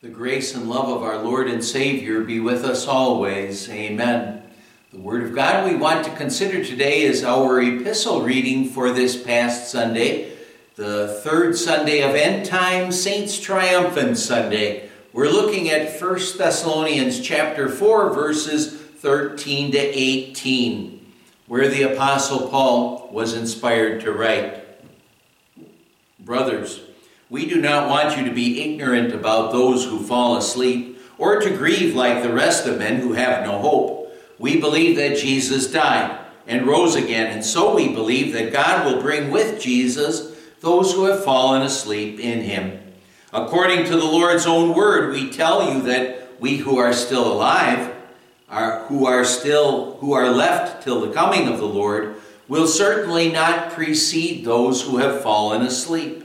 The grace and love of our Lord and Savior be with us always. Amen. The Word of God we want to consider today is our epistle reading for this past Sunday, the third Sunday of End Time Saints Triumphant Sunday. We're looking at 1 Thessalonians chapter 4 verses 13 to 18, where the apostle Paul was inspired to write, Brothers, we do not want you to be ignorant about those who fall asleep, or to grieve like the rest of men who have no hope. We believe that Jesus died and rose again, and so we believe that God will bring with Jesus those who have fallen asleep in him. According to the Lord's own word, we tell you that we who are still alive, are, who are still who are left till the coming of the Lord, will certainly not precede those who have fallen asleep.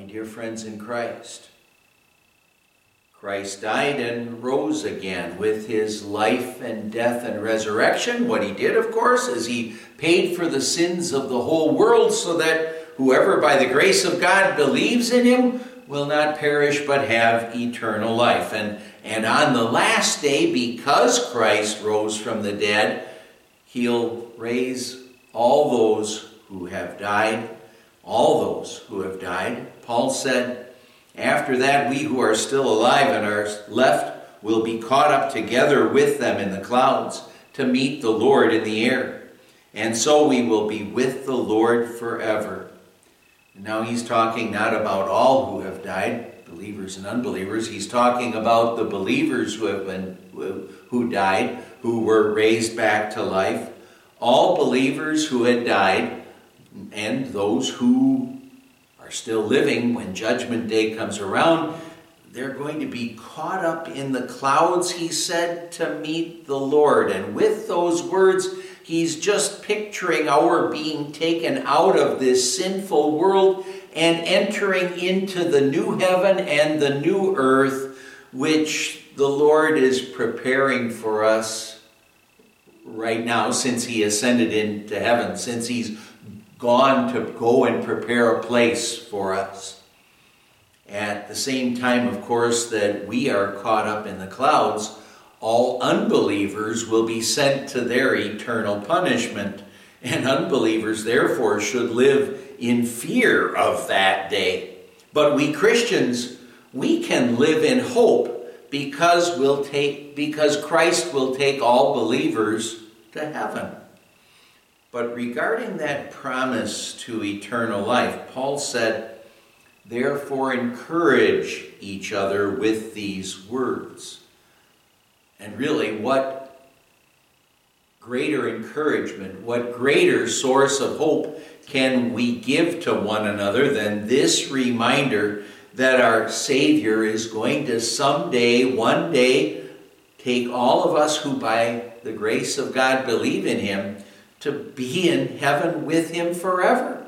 my dear friends in Christ. Christ died and rose again with his life and death and resurrection. What he did, of course, is he paid for the sins of the whole world so that whoever by the grace of God believes in him will not perish but have eternal life. And, and on the last day, because Christ rose from the dead, he'll raise all those who have died, all those who have died Paul said, After that, we who are still alive and are left will be caught up together with them in the clouds to meet the Lord in the air. And so we will be with the Lord forever. Now he's talking not about all who have died, believers and unbelievers. He's talking about the believers who have been who died, who were raised back to life. All believers who had died and those who are still living when Judgment Day comes around, they're going to be caught up in the clouds, he said, to meet the Lord. And with those words, he's just picturing our being taken out of this sinful world and entering into the new heaven and the new earth, which the Lord is preparing for us right now since he ascended into heaven, since he's gone to go and prepare a place for us. At the same time, of course, that we are caught up in the clouds, all unbelievers will be sent to their eternal punishment. And unbelievers, therefore, should live in fear of that day. But we Christians, we can live in hope because we'll take because Christ will take all believers to heaven. But regarding that promise to eternal life, Paul said, Therefore, encourage each other with these words. And really, what greater encouragement, what greater source of hope can we give to one another than this reminder that our Savior is going to someday, one day, take all of us who, by the grace of God, believe in Him to be in heaven with him forever.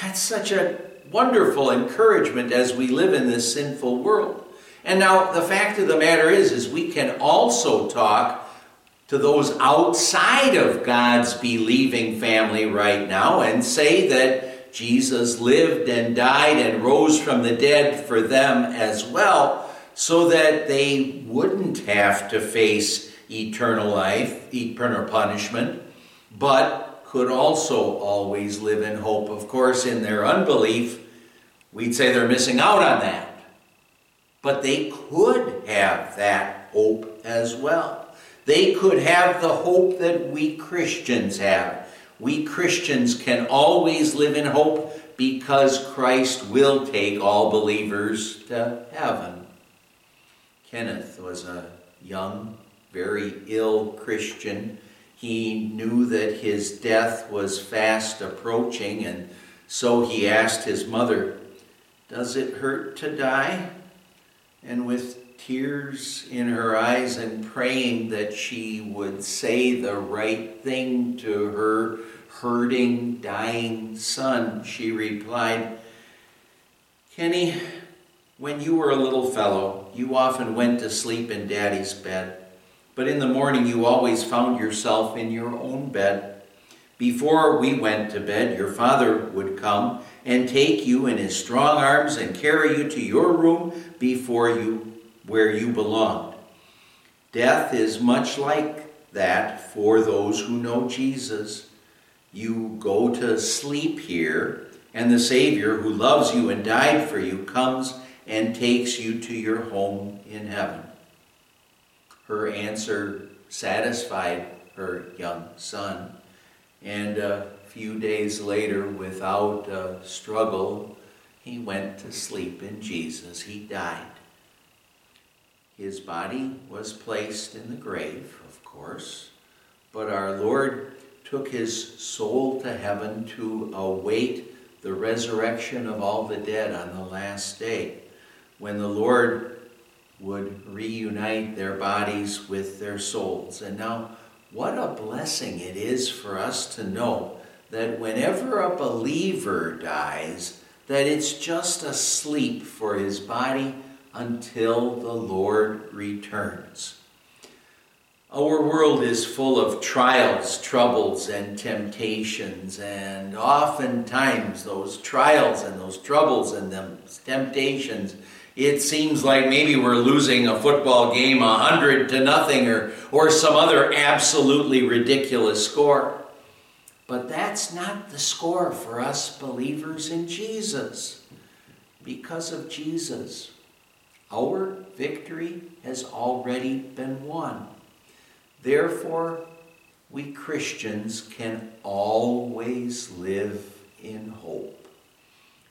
That's such a wonderful encouragement as we live in this sinful world. And now the fact of the matter is is we can also talk to those outside of God's believing family right now and say that Jesus lived and died and rose from the dead for them as well so that they wouldn't have to face eternal life, eternal punishment but could also always live in hope. Of course, in their unbelief, we'd say they're missing out on that. But they could have that hope as well. They could have the hope that we Christians have. We Christians can always live in hope because Christ will take all believers to heaven. Kenneth was a young, very ill Christian he knew that his death was fast approaching, and so he asked his mother, Does it hurt to die? And with tears in her eyes and praying that she would say the right thing to her hurting, dying son, she replied, Kenny, when you were a little fellow, you often went to sleep in Daddy's bed, but in the morning you always found yourself in your own bed. Before we went to bed, your father would come and take you in his strong arms and carry you to your room before you where you belonged. Death is much like that for those who know Jesus. You go to sleep here, and the Savior who loves you and died for you comes and takes you to your home in heaven. Her answer satisfied her young son, and a few days later, without a struggle, he went to sleep in Jesus. He died. His body was placed in the grave, of course, but our Lord took his soul to heaven to await the resurrection of all the dead on the last day, when the Lord would reunite their bodies with their souls. And now, what a blessing it is for us to know that whenever a believer dies, that it's just a sleep for his body until the Lord returns. Our world is full of trials, troubles, and temptations, and oftentimes those trials and those troubles and those temptations, it seems like maybe we're losing a football game a hundred to nothing or, or some other absolutely ridiculous score. But that's not the score for us believers in Jesus. Because of Jesus, our victory has already been won. Therefore, we Christians can always live in hope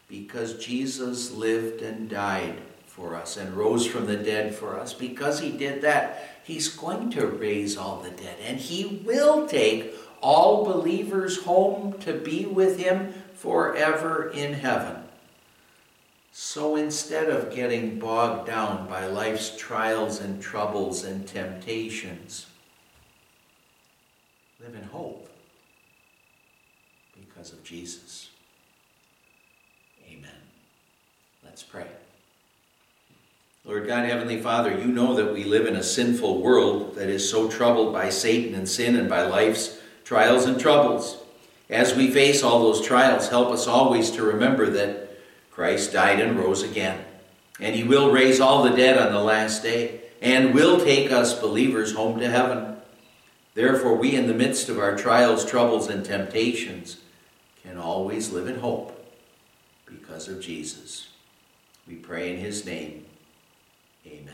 because Jesus lived and died for us and rose from the dead for us. Because he did that, he's going to raise all the dead and he will take all believers home to be with him forever in heaven. So instead of getting bogged down by life's trials and troubles and temptations, live in hope because of Jesus. Amen. Let's pray. Lord God, Heavenly Father, you know that we live in a sinful world that is so troubled by Satan and sin and by life's trials and troubles. As we face all those trials, help us always to remember that Christ died and rose again. And he will raise all the dead on the last day and will take us believers home to heaven. Therefore, we, in the midst of our trials, troubles, and temptations, can always live in hope because of Jesus. We pray in his name. Amen.